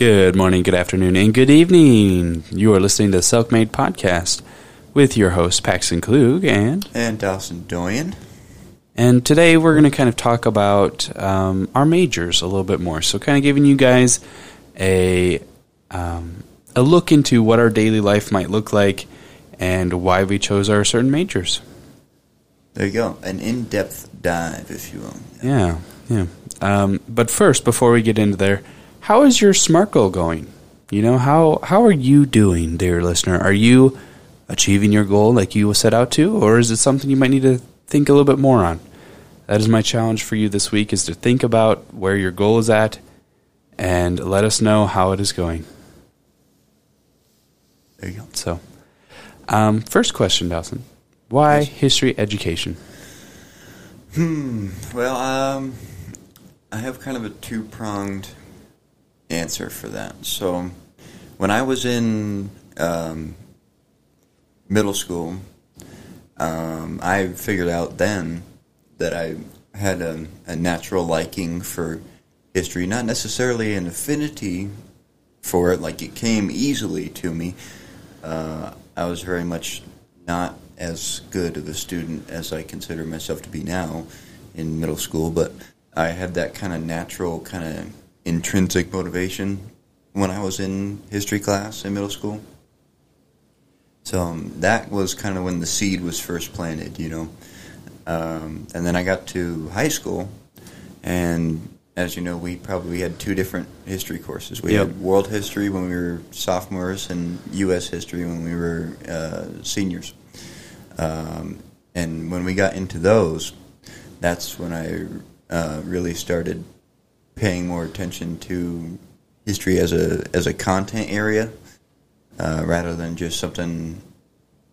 Good morning, good afternoon, and good evening. You are listening to the SELC Made Podcast with your host, Paxton Klug, and And Dawson Doyen. and today we're going to kind of talk about um, our majors a little bit more. So, kind of giving you guys a um, a look into what our daily life might look like and why we chose our certain majors. There you go. An in depth dive, if you will. Yeah, yeah. Um, but first, before we get into there, how is your SMART goal going? You know, how how are you doing, dear listener? Are you achieving your goal like you set out to, or is it something you might need to think a little bit more on? That is my challenge for you this week: is to think about where your goal is at, and let us know how it is going. There you go. So, um, first question, Dawson: Why history education? Hmm. Well, um, I have kind of a two pronged answer for that. So, when I was in um, middle school, um, I figured out then that I had a, a natural liking for history, not necessarily an affinity for it, like it came easily to me. Uh, I was very much not as good of a student as I consider myself to be now in middle school, but I had that kind of natural, kind of intrinsic motivation when I was in history class in middle school. So um, that was kind of when the seed was first planted, you know. Um, and then I got to high school, and as you know, we probably had two different history courses. We Yep. had world history when we were sophomores, and U.S. history when we were uh, seniors. Um, and when we got into those, that's when I uh, really started paying more attention to history as a as a content area uh, rather than just something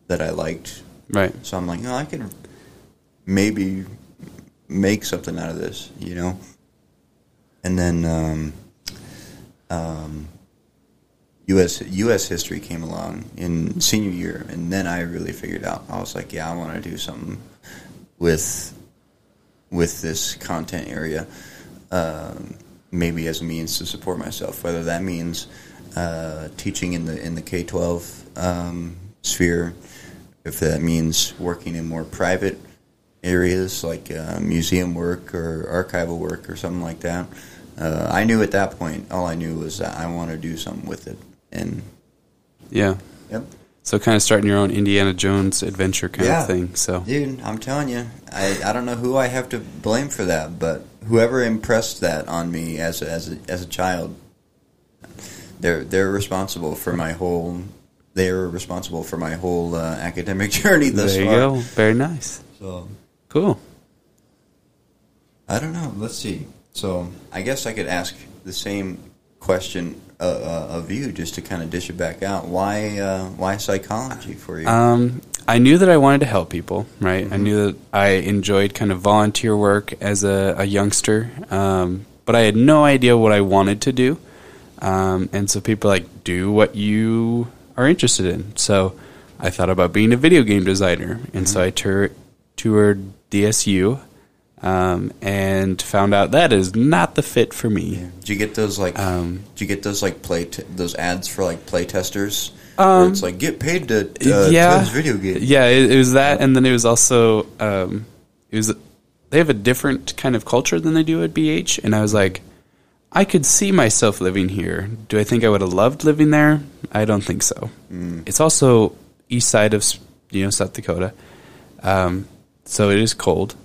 that I liked. Right. So I'm like, no, I could maybe make something out of this, you know. And then um, um, U.S. U.S. history came along in senior year, and then I really figured out. I was like, yeah, I want to do something with with this content area, um, maybe as a means to support myself. Whether that means uh, teaching in the in the K twelve um, sphere, if that means working in more private areas like uh, museum work or archival work or something like that. Uh, I knew at that point, all I knew was that I want to do something with it, and Yeah. yep. So kind of starting your own Indiana Jones adventure kind Yeah. of thing. So Dude, I'm telling you, I, I don't know who I have to blame for that, but whoever impressed that on me as a, as a, as a child, they're they're responsible for my whole. They're responsible for my whole uh, academic journey thus there you far. go. Very nice. So Cool. I don't know. Let's see. So I guess I could ask the same question uh, of you, just to kind of dish it back out. Why uh, why psychology for you? Um, I knew that I wanted to help people, right? I Mhm. knew that I enjoyed kind of volunteer work as a, a youngster, um, but I had no idea what I wanted to do. Um, and so people like, do what you are interested in. So I thought about being a video game designer. And so I tour- toured DSU um, and found out that is not the fit for me. Yeah. Did you get those like? Um, did you get those like play t- those ads for like play testers? Um, where it's like get paid to uh, yeah, video game. Yeah, it, it was that, and then it was also um, it was they have a different kind of culture than they do at BH, and I was like, I could see myself living here. Do I think I would have loved living there? I don't think so. Mm. It's also east side of you know South Dakota, um, so it is cold.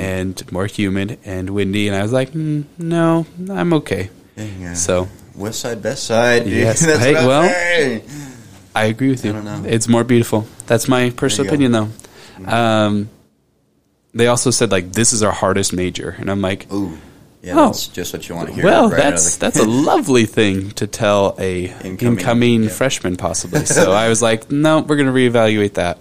And more humid and windy, and I was like, mm, no, I'm okay. Dang, uh, So West Side, Best Side. dude. Yes, That's hey, well, saying. I agree with you. I don't know. It's more beautiful. That's my personal opinion, though. Um, they also said like this is our hardest major, and I'm like, Ooh, yeah, Oh. that's just what you want to hear. well, right that's that's a lovely thing to tell a incoming, Incoming, yeah. freshman possibly. So I was like, no, we're going to reevaluate that.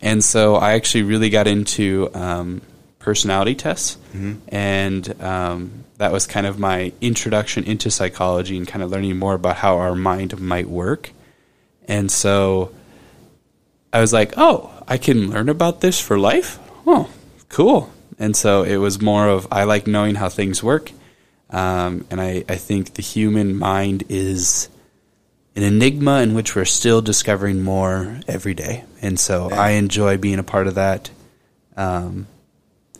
And so I actually really got into um, personality tests, Mhm. and um, that was kind of my introduction into psychology and kind of learning more about how our mind might work. And so I was like, oh, I can learn about this for life? Oh, cool. And so it was more of I like knowing how things work. Um, and I, I think the human mind is an enigma in which we're still discovering more every day. And so Yeah. I enjoy being a part of that um,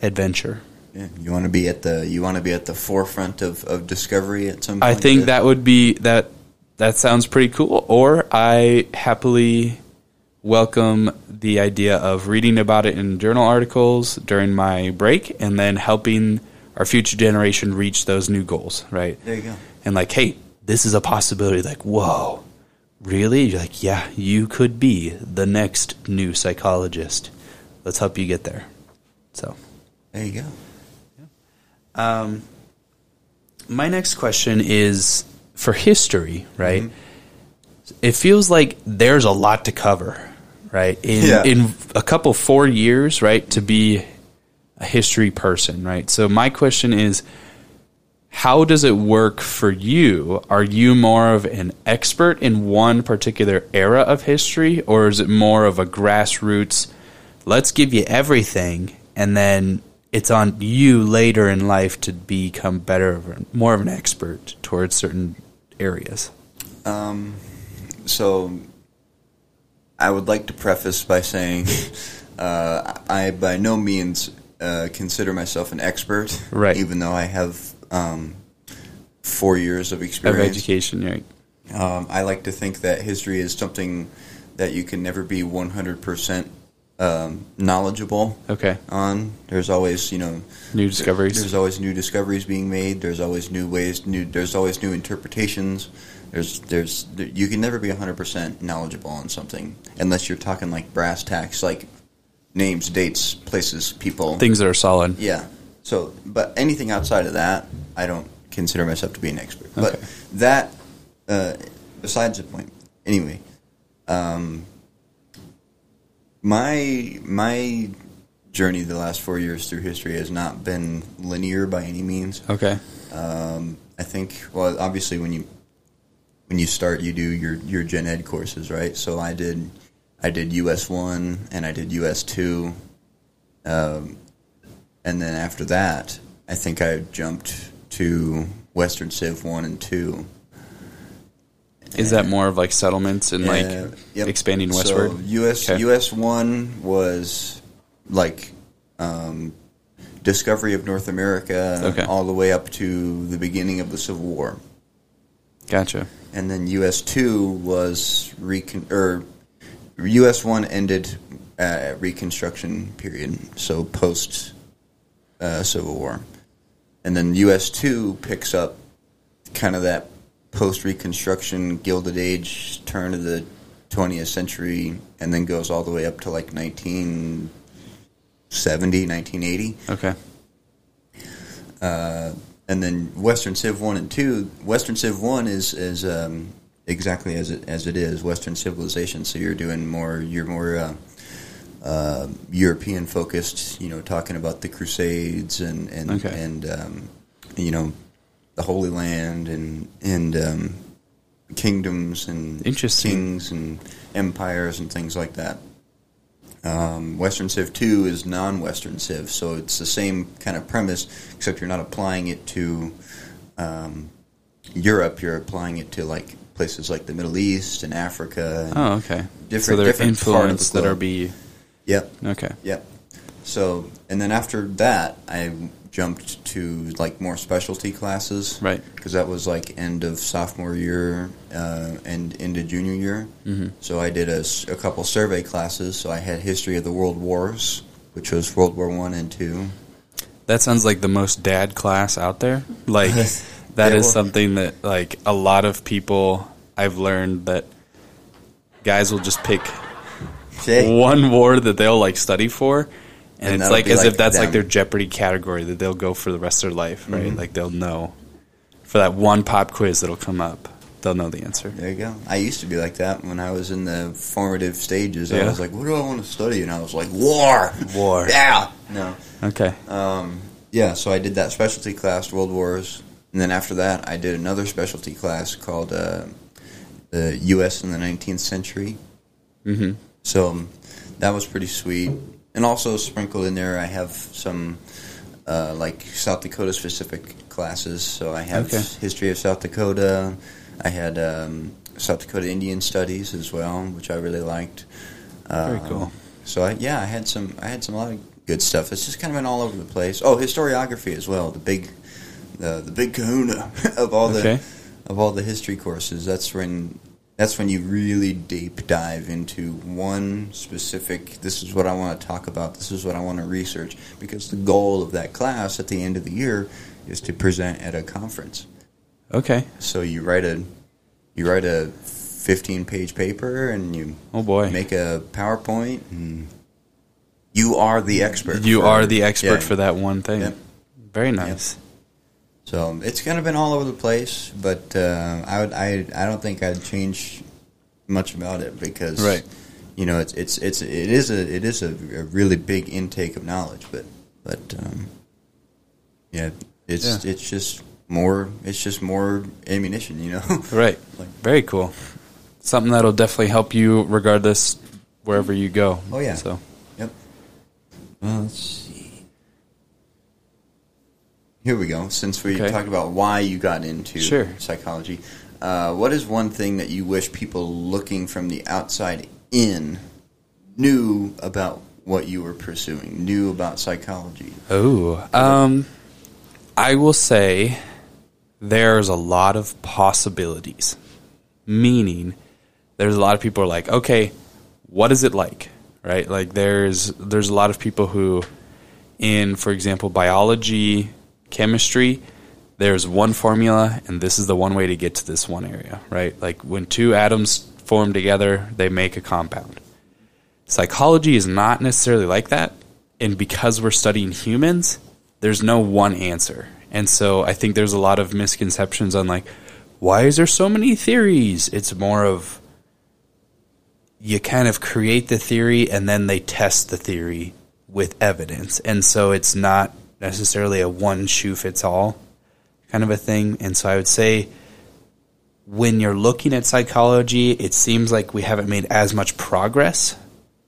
adventure. Yeah, you want to be at the you want to be at the forefront of, of discovery at some. point. I think that would be that. That sounds pretty cool. Or I happily welcome the idea of reading about it in journal articles during my break, and then helping our future generation reach those new goals. Right? There you go. And like, hey, this is a possibility. Like, whoa, really? You're like, yeah, you could be the next new psychologist. Let's help you get there. So. There you go. Um, my next question is for history, right? It feels like there's a lot to cover, right? In Yeah. in a couple four years, right, to be a history person, right? So my question is how does it work for you? Are you more of an expert in one particular era of history or is it more of a grassroots let's give you everything and then it's on you later in life to become better more of an expert towards certain areas. Um, so, I would like to preface by saying uh, I by no means uh, consider myself an expert, Right. Even though I have um, four years of experience. of education right. Um, I like to think that history is something that you can never be one hundred percent um, knowledgeable okay on. There's always, you know, new discoveries There's always new discoveries being made. There's always new ways. New. There's always new interpretations. There's. There's. There, you can never be 100 percent knowledgeable on something unless you're talking like brass tacks, like names, dates, places, people. things that are solid Yeah. So, but anything outside of that, I don't consider myself to be an expert. Okay. But that, uh, besides the point. Anyway, um, my my journey the last four years through history has not been linear by any means. okay Um, I think, well, obviously when you when you start, you do your your gen ed courses, right? So I did I did US one and I did US two, um, and then after that, I think I jumped to Western Civ one and two. Is that more of like settlements and like Uh, yep. expanding westward So US Okay. US one was like um, discovery of North America Okay. all the way up to the beginning of the Civil War. gotcha and then US two was recon or US one ended uh, Reconstruction period, so post uh, Civil War, and then US two picks up kind of that post Reconstruction Gilded Age turn of the 20th century, and then goes all the way up to like 1970, 1980 okay uh, and then Western Civ one and two. Western Civ one is is um, exactly as it as it is Western civilization. So you're doing more. You're more uh, uh, European focused. You know, talking about the Crusades and and Okay. and um, you know the Holy Land and and um, kingdoms and kings and empires and things like that. Um, Western Civ 2 is non Western Civ, so it's the same kind of premise, except you're not applying it to um, Europe, you're applying it to like places like the Middle East and Africa. And oh okay Different- so different part of the influence that are be Yep, okay yep. So, and then after that, I jumped to like more specialty classes. Right. Because that was like end of sophomore year uh, and into junior year. Mm-hmm. So I did a couple survey classes. So I had history of the world wars, which was World War One and Two. That sounds like the most dad class out there. Like that is Yeah, well- something that like a lot of people I've learned that guys will just pick one war that they'll like study for and, And it's like as like if that's like their jeopardy category that they'll go for the rest of their life, right? Mm-hmm. Like they'll know for that one pop quiz that'll come up, they'll know the answer. There you go. I used to be like that when I was in the formative stages. I was like, "What do I want to study?" And I was like, "War, War. yeah." No, Okay. Um, yeah, so I did that specialty class, World Wars, and then after that, I did another specialty class called uh, the U.S. in the 19th Century. Mhm. So um, that was pretty sweet, and also sprinkled in there, I have some uh, like South Dakota specific classes. So I have Okay. history of South Dakota. I had um, South Dakota Indian Studies as well, which I really liked. Very Um, cool. So I, yeah, I had some. I had some a lot of good stuff. It's just kind of been all over the place. Oh, historiography as well. The big, the the big Kahuna of all Okay. the of all the history courses. That's when that's when you really deep dive into one specific. This is what I want to talk about. This is what I want to research because the goal of that class at the end of the year is to present at a conference. Okay. So you write a you write a 15 page paper and you Oh boy. make a PowerPoint and you are the expert. you for- are the expert yeah. for that one thing. Yep. Very nice. So it's kind of been all over the place, but uh, I would I I don't think I'd change much about it because Right. you know it's it's it's it is a it is a, a really big intake of knowledge, but but um, yeah, it's Yeah. it's just more it's just more ammunition, you know. Right. Like- Very cool. Something that'll definitely help you regardless wherever you go. Oh, yeah. So Yep. Well. Here we go. Since we Okay. talked about why you got into Sure. psychology, uh, what is one thing that you wish people looking from the outside in knew about what you were pursuing, knew about psychology? Oh, um, I will say there's a lot of possibilities. Meaning, there's a lot of people are like, okay, what is it like, right? Like, there's there's a lot of people who, in for example, biology, chemistry, there's one formula, and this is the one way to get to this one area, right? Like when two atoms form together, they make a compound. Psychology is not necessarily like that. And because we're studying humans, there's no one answer. And so I think there's a lot of misconceptions on like, why is there so many theories? It's more of you kind of create the theory and then they test the theory with evidence. And so it's not necessarily a one shoe fits all kind of a thing. And so I would say when you're looking at psychology, it seems like we haven't made as much progress,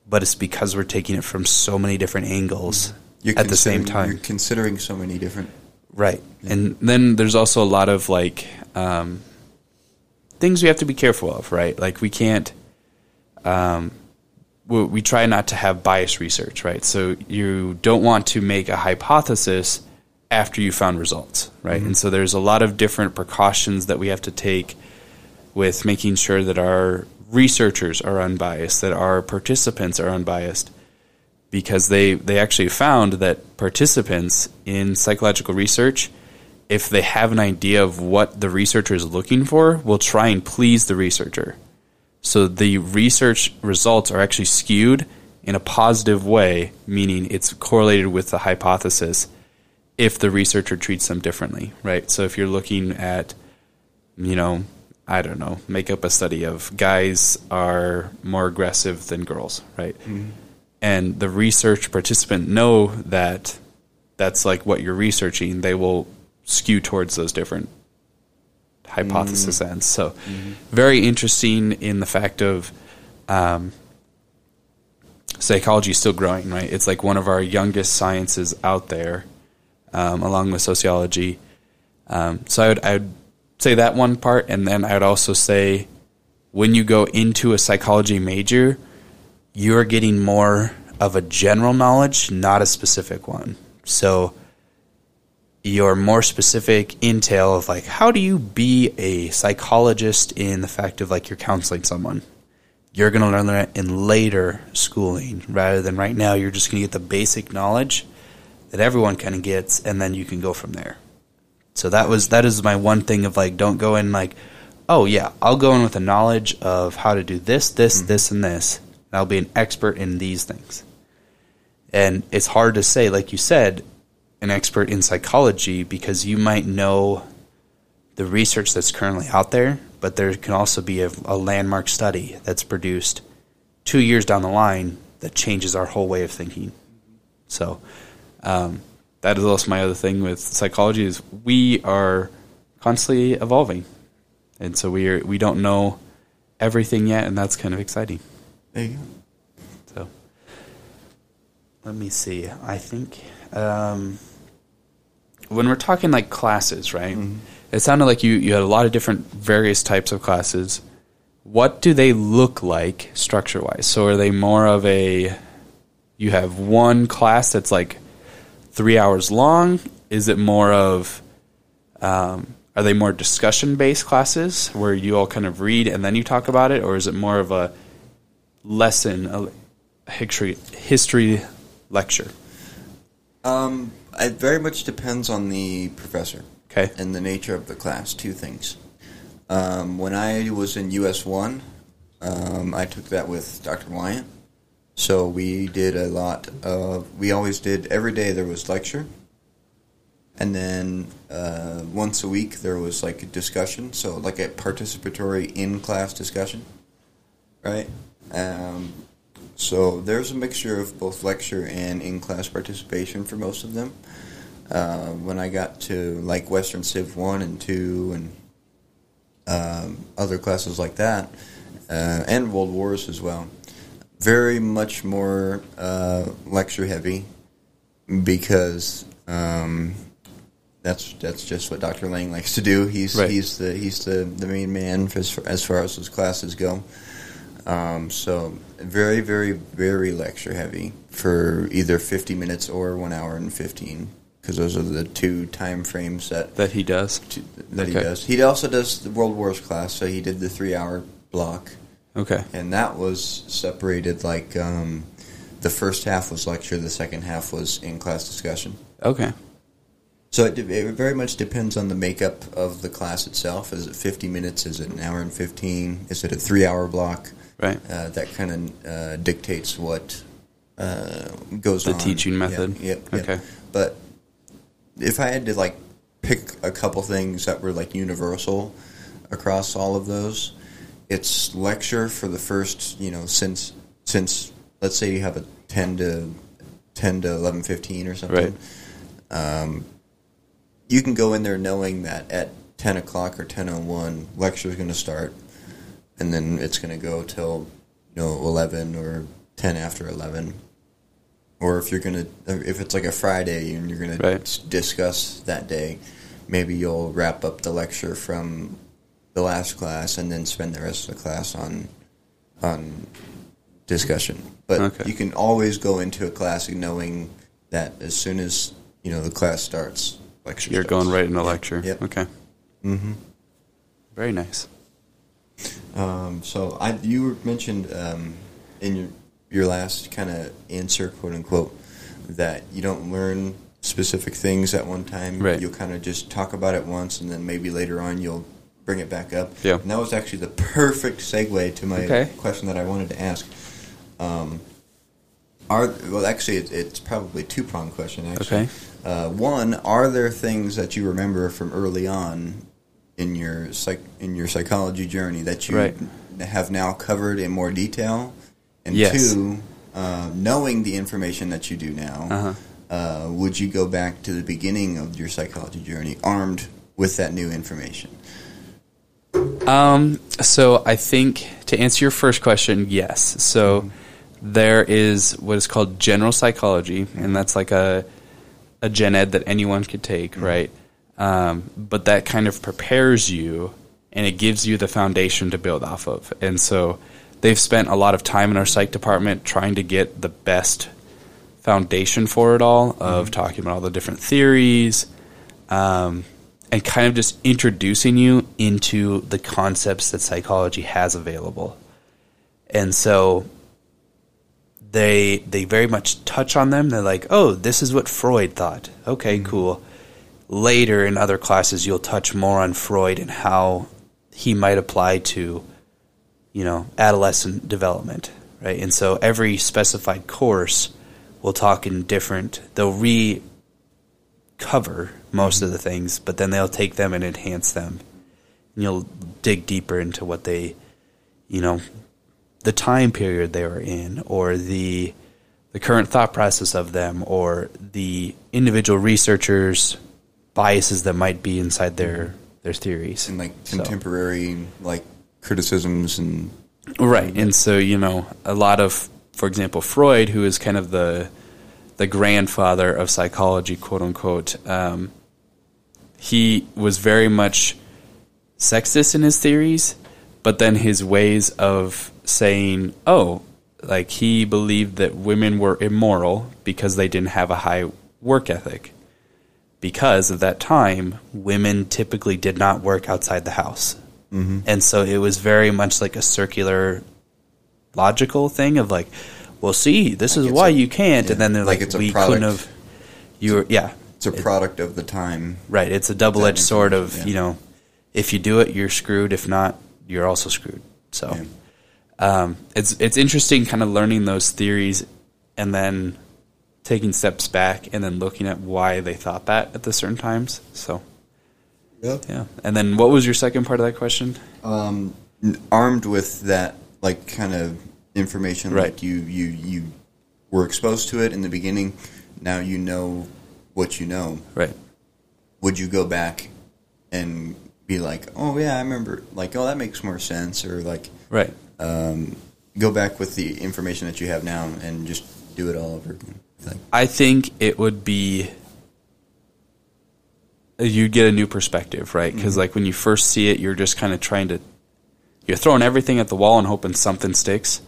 but it's because we're taking it from so many different angles You're at the same time. You're considering so many different. Right. And then there's also a lot of like um, things we have to be careful of, right? Like we can't, um, we, we try not to have biased research, right? So you don't want to make a hypothesis after you found results, right? Mm-hmm. And so there's a lot of different precautions that we have to take with making sure that our researchers are unbiased, that our participants are unbiased because they, they actually found that participants in psychological research, if they have an idea of what the researcher is looking for, will try and please the researcher. So the research results are actually skewed in a positive way, meaning it's correlated with the hypothesis if the researcher treats them differently, right? So if you're looking at, you know, I don't know, make up a study of guys are more aggressive than girls, right? Mm-hmm. and the research participant know that that's like what you're researching, they will skew towards those different hypothesis ends. So, very interesting in the fact of um, psychology is still growing, right? It's like one of our youngest sciences out there, um, along with sociology. Um, so, I would, I would say that one part, and then I would also say when you go into a psychology major, you're getting more of a general knowledge, not a specific one. So your more specific intel of like how do you be a psychologist in the fact of like you're counseling someone. You're going to learn that in later schooling rather than right now you're just going to get the basic knowledge that everyone kind of gets and then you can go from there. So that was that is my one thing of like don't go in like oh yeah, I'll go in with the knowledge of how to do this, this, mm-hmm. this and this. And I'll be an expert in these things. And it's hard to say like you said an expert in psychology because you might know the research that's currently out there, but there can also be a, a landmark study that's produced 2 years down the line that changes our whole way of thinking. So, um, that is also my other thing with psychology is we are constantly evolving, and so we are we don't know everything yet, and that's kind of exciting. There you go. So let me see. I think um, when we're talking like classes, right? It sounded like you you had a lot of different various types of classes. What do they look like structure wise? So are they more of a you have one class that's like three hours long? Is it more of um, are they more discussion based classes where you all kind of read and then you talk about it, or is it more of a lesson, a history history lecture? Um, it very much depends on the professor Okay. and the nature of the class. Two things. Um, when I was in US one, um, I took that with Dr. Wyant. So we did a lot of. We always did every day. There was lecture, and then uh, once a week there was like a discussion. So like a participatory in class discussion, right? Um, so there's a mixture of both lecture and in class participation for most of them. Uh, when I got to like Western Civ one and two and um, other classes like that, uh, and World Wars as well, very much more uh, lecture heavy because um, that's that's just what Dr. Lang likes to do. He's Right. he's the he's the, the main man as far, as far as those classes go. Um, so very very very lecture heavy for either 50 minutes or one hour and 15 because those are the two time frames that That he does. that he does. He also does the World Wars class, so he did the three hour block, Okay. and that was separated like um, the first half was lecture, the second half was in class discussion. Okay. So it, it very much depends on the makeup of the class itself. Is it 50 minutes? Is it an hour and 15? Is it a three hour block? Right. Uh, that kind of uh, dictates what uh, goes The on. The teaching method? Yeah, yep. Okay. But if I had to like pick a couple things that were like universal across all of those, it's lecture for the first, you know, since since let's say you have a 10 to 10 to 11 15 or something. Right. Um, you can go in there knowing that at 10 o'clock or 10.01 lecture is going to start and then it's going to go till you know 11 or 10 after 11 or if you're going to if it's like a friday and you're going Right. to discuss that day maybe you'll wrap up the lecture from the last class and then spend the rest of the class on on discussion but Okay. you can always go into a class knowing that as soon as you know the class starts lecture You're starts. going right into Yep, lecture. yep. Okay. mm-hmm. Very nice. Um, so I, you mentioned um, in your your last kind of answer, quote unquote, that you don't learn specific things at one time. Right. You'll kind of just talk about it once, and then maybe later on you'll bring it back up. Yeah. And that was actually the perfect segue to my Okay. question that I wanted to ask. Um, are well, actually, it, it's probably a two pronged question. Actually, Okay. uh, one: Are there things that you remember from early on in your psych in your psychology journey that you Right. have now covered in more detail? And Yes. two, uh, knowing the information that you do now, Uh-huh. uh, would you go back to the beginning of your psychology journey armed with that new information? Um, so I think to answer your first question, yes. So there is what is called general psychology, and that's like a a gen ed that anyone could take, right? Um, but that kind of prepares you and it gives you the foundation to build off of. And so they've spent a lot of time in our psych department trying to get the best foundation for it all of talking about all the different theories um, and kind of just introducing you into the concepts that psychology has available. And so they they very much touch on them. They're like, "Oh, this is what Freud thought." Okay, cool. Later in other classes, you'll touch more on Freud and how he might apply to, you know, adolescent development, right? And so every specified course will talk in different. They'll re cover most of the things, but then they'll take them and enhance them. And you'll dig deeper into what they, you know, the time period they were in, or the the current thought process of them, or the individual researchers' biases that might be inside their their theories. And like So- contemporary like criticisms and Right. And so, you know, a lot of, for example, Freud, who is kind of the the grandfather of psychology, quote unquote, um, he was very much sexist in his theories, but then his ways of saying, oh, like he believed that women were immoral because they didn't have a high work ethic. Because at that time, women typically did not work outside the house. Mm-hmm. And so it was very much like a circular, logical thing of like, well, see, this Like is why a- you can't. yeah, And then they're like like, it's a we product. couldn't have. You were, yeah. It's a product of the time. Right. It's a double edged sword of, information, you know, if you do it, you're screwed. If not, you're also screwed. So Yeah. um, it's it's interesting kind of learning those theories and then taking steps back and then looking at why they thought that at the certain times. So yeah. And then what was your second part of that question? Um, armed with that, like kind of information, Right. like you you you were exposed to it in the beginning. Now you know what you know. Right. Would you go back and be like, oh yeah, I remember, like, oh that makes more sense, or like Right. um, go back with the information that you have now and just do it all over again? I think it would be you get a new perspective, right? Because like when you first see it, you're just kind of trying to you're throwing everything at the wall and hoping something sticks.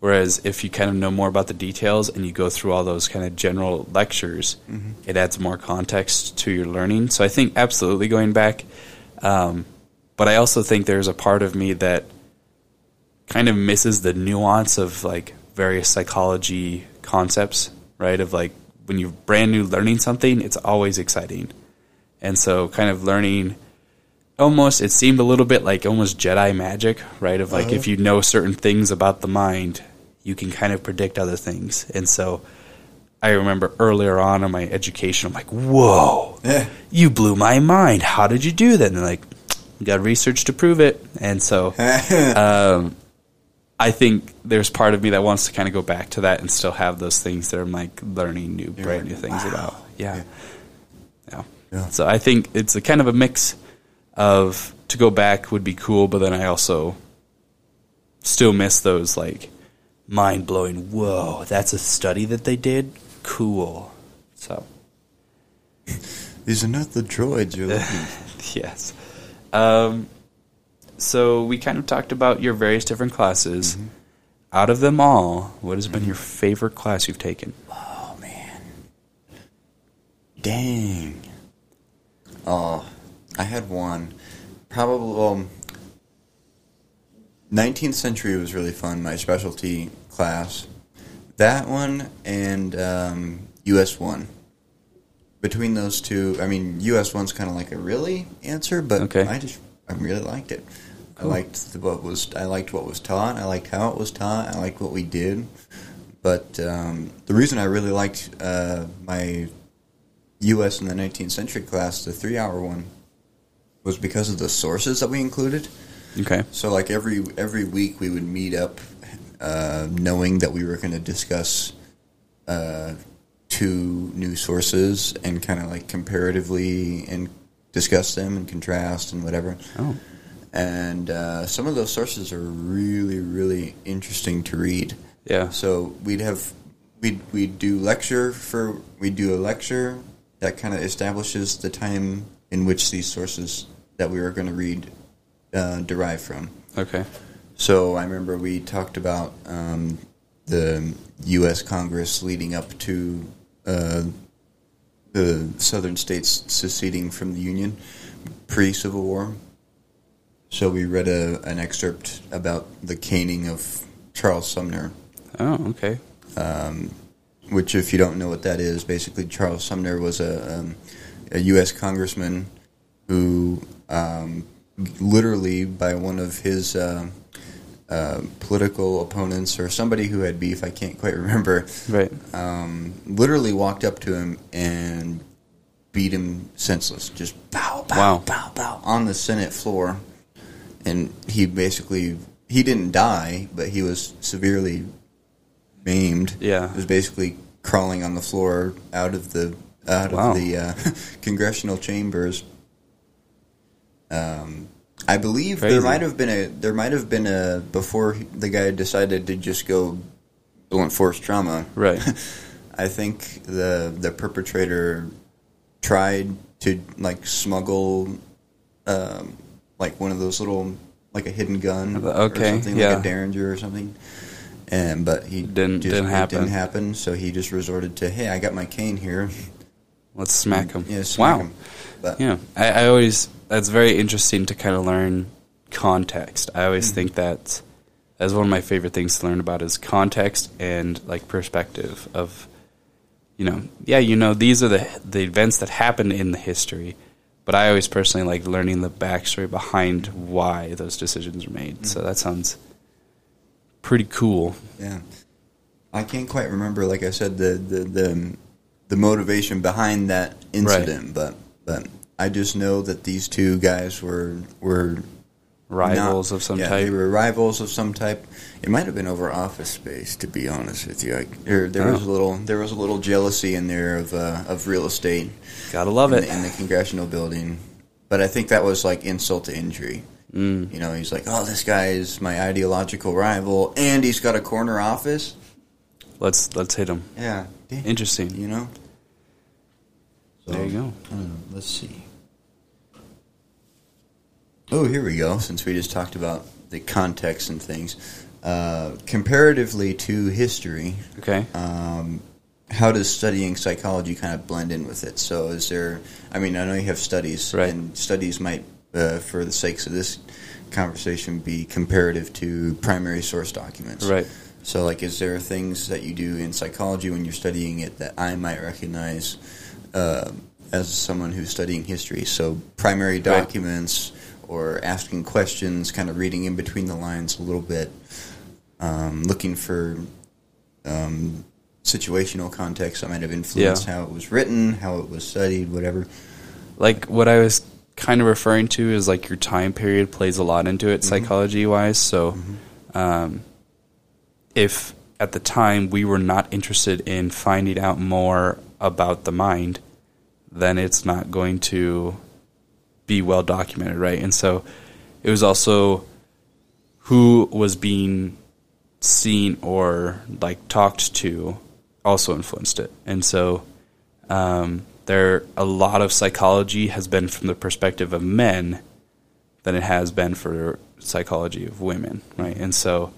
Whereas if you kind of know more about the details and you go through all those kind of general lectures, it adds more context to your learning. So I think absolutely going back, um, but I also think there's a part of me that kind of misses the nuance of like various psychology concepts, right? Of like when you're brand new learning something, it's always exciting. And so kind of learning almost it seemed a little bit like almost Jedi magic, right? Of like if you know certain things about the mind, you can kind of predict other things. And so I remember earlier on in my education, I'm like, whoa, you blew my mind. How did you do that? And they're like, got research to prove it. And so um, I think there's part of me that wants to kind of go back to that and still have those things that I'm like learning new, brand new things wow. about. Yeah. yeah. Yeah. So I think it's a kind of a mix of to go back would be cool, but then I also still miss those like mind blowing. Whoa, that's a study that they did. Cool. So These are not the droids you're looking. for. yes. Um, so we kind of talked about your various different classes. Out of them all, what has been your favorite class you've taken? Oh man. Dang. Oh, I had one. Probably um, 19th century was really fun. My specialty class. That one and um, US one. Between those two, I mean, US one's kind of like a really answer, but Okay. I just I really liked it. Cool. I liked the, what was I liked what was taught. I liked how it was taught. I liked what we did. But um, the reason I really liked uh, my U.S. in the 19th century class, the three-hour one, was because of the sources that we included. Okay. So, like every every week, we would meet up, uh, knowing that we were going to discuss uh, two new sources and kind of like comparatively and discuss them and contrast and whatever. Oh. And uh, some of those sources are really, really interesting to read. Yeah. So we'd have we'd we'd do lecture for we'd do a lecture that kind of establishes the time in which these sources that we were going to read uh, derive from. Okay. So I remember we talked about um, the U.S. Congress leading up to uh, the southern states seceding from the Union pre-Civil War. So we read a, an excerpt about the caning of Charles Sumner, Oh, okay. um, which, if you don't know what that is, basically Charles Sumner was a, um, a U.S. congressman who, um, literally, by one of his uh, uh, political opponents or somebody who had beef, I can't quite remember, Right. um, literally walked up to him and beat him senseless. Just bow, bow, Wow. bow, pow on the Senate floor. And he basically, he didn't die, but he was severely maimed. Yeah. he Was basically crawling on the floor out of the out Wow. of the uh, congressional chambers. Um, I believe Crazy. there might have been a there might have been a before the guy decided to just go blunt force trauma. Right. I think the the perpetrator tried to like smuggle, um, like one of those little like a hidden gun, Okay, or something yeah. like a derringer or something. And but he Didn't- just, didn't happen. Didn't happen. So he just resorted to, hey, I got my cane here. Let's smack him. Yeah, smack wow. him. But Yeah, I, I always that's very interesting to kind of learn context. I always Mm-hmm. think that that's one of my favorite things to learn about is context and like perspective of, you know, yeah, you know, these are the the events that happened in the history, but I always personally like learning the backstory behind why those decisions are made. So Mm-hmm. that sounds pretty cool. Yeah, I can't quite remember. Like I said, the the the, the motivation behind that incident, but but I just know that these two guys were were Rivals not- of some yeah, type. They were rivals of some type. It might have been over office space, to be honest with you. Like, there there was a Oh. little there was a little jealousy in there of uh, of real estate Gotta love in it. the, in the congressional building. But I think that was like insult to injury. Mm. You know, he's like, "Oh, this guy is my ideological rival, and he's got a corner office." Let's let's hit him. Yeah, Interesting. You know. There you go. let's see. Oh, here we go. Since we just talked about the context and things, uh, comparatively to history, Okay. um, how does studying psychology kind of blend in with it? So, is there? I mean, I know you have studies, Right. and studies might, uh, for the sakes of this conversation, be comparative to primary source documents. Right. So, like, is there things that you do in psychology when you're studying it that I might recognize uh, as someone who's studying history? So, primary Right. Or asking questions, kind of reading in between the lines a little bit, um, looking for um, situational context that might have influenced Yeah. how it was written, how it was studied, whatever. like what I was kind of referring to is like your time period plays a lot into Mm-hmm. it psychology wise. So, um, if at the time we were not interested in finding out more about the mind, then it's not going to be well documented, right? And so, it was also who was being seen or like talked to also influenced it. And so, um, there a lot of psychology has been from the perspective of men than it has been for psychology of women, right? And so,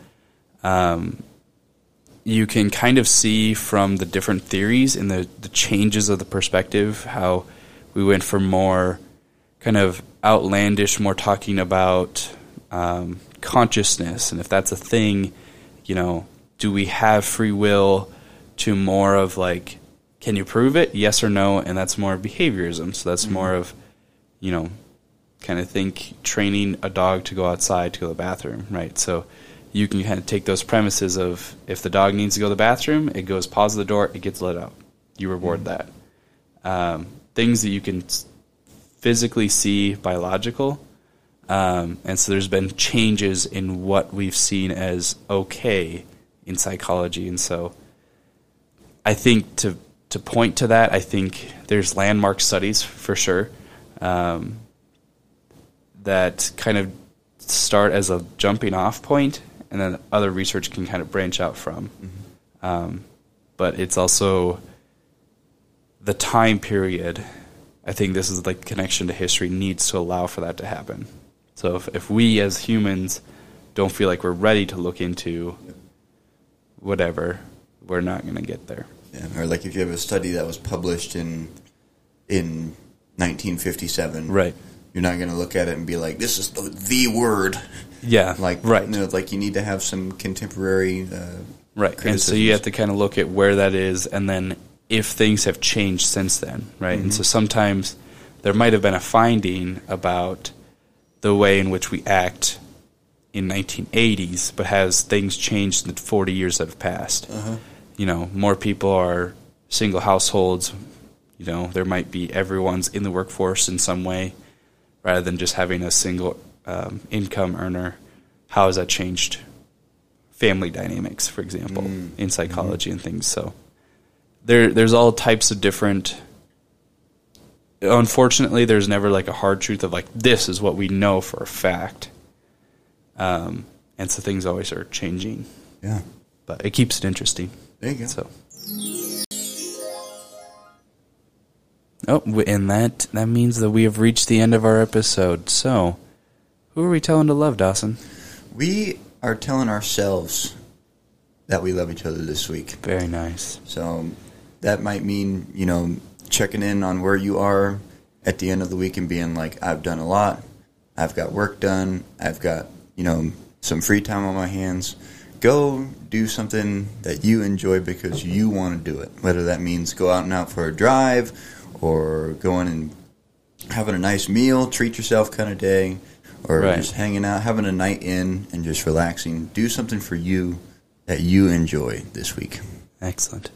um, you can kind of see from the different theories and the, the changes of the perspective how we went from more kind of outlandish, more talking about um, consciousness and if that's a thing, you know, do we have free will to more of like, can you prove it? Yes or no? And that's more of behaviorism. So that's more of, you know, kind of think training a dog to go outside to go to the bathroom, right? So you can kind of take those premises of if the dog needs to go to the bathroom, it goes pause the door, it gets let out. You reward that. Um, things that you can physically see biological. Um, and so there's been changes in what we've seen as okay in psychology. And so I think to to point to that, I think there's landmark studies for sure um, that kind of start as a jumping off point, and then other research can kind of branch out from. Um, but it's also the time period. I think this is like connection to history needs to allow for that to happen. So if, if we as humans don't feel like we're ready to look into whatever, we're not going to get there. Yeah, or like if you have a study that was published in in 1957, Right. You're not going to look at it and be like, "This is the, the word." Yeah. Like, right. You know, like you need to have some contemporary. Uh, Right. And so you have to kind of look at where that is and then if things have changed since then, right? And so mm-hmm. sometimes there might have been a finding about the way in which we act in 1980s, but has things changed in the 40 years that have passed? Uh-huh. You know, more people are single households. You know, there might be everyone's in the workforce in some way rather than just having a single um, income earner. How has that changed family dynamics, for example, mm-hmm. in psychology and things. So there, there's all types of different. Unfortunately, there's never like a hard truth of like this is what we know for a fact, um, and so things always are changing. yeah. But it keeps it interesting. There you go. So Oh, and that that means that we have reached the end of our episode. So, who are we telling to love, Dawson? We are telling ourselves that we love each other this week. Very nice. So that might mean, you know, checking in on where you are at the end of the week and being like, I've done a lot. I've got work done. I've got, you know, some free time on my hands. Go do something that you enjoy because you want to do it. Whether that means go out and out for a drive or going and having a nice meal, treat yourself kind of day, or Right. just hanging out, having a night in and just relaxing. Do something for you that you enjoy this week. Excellent.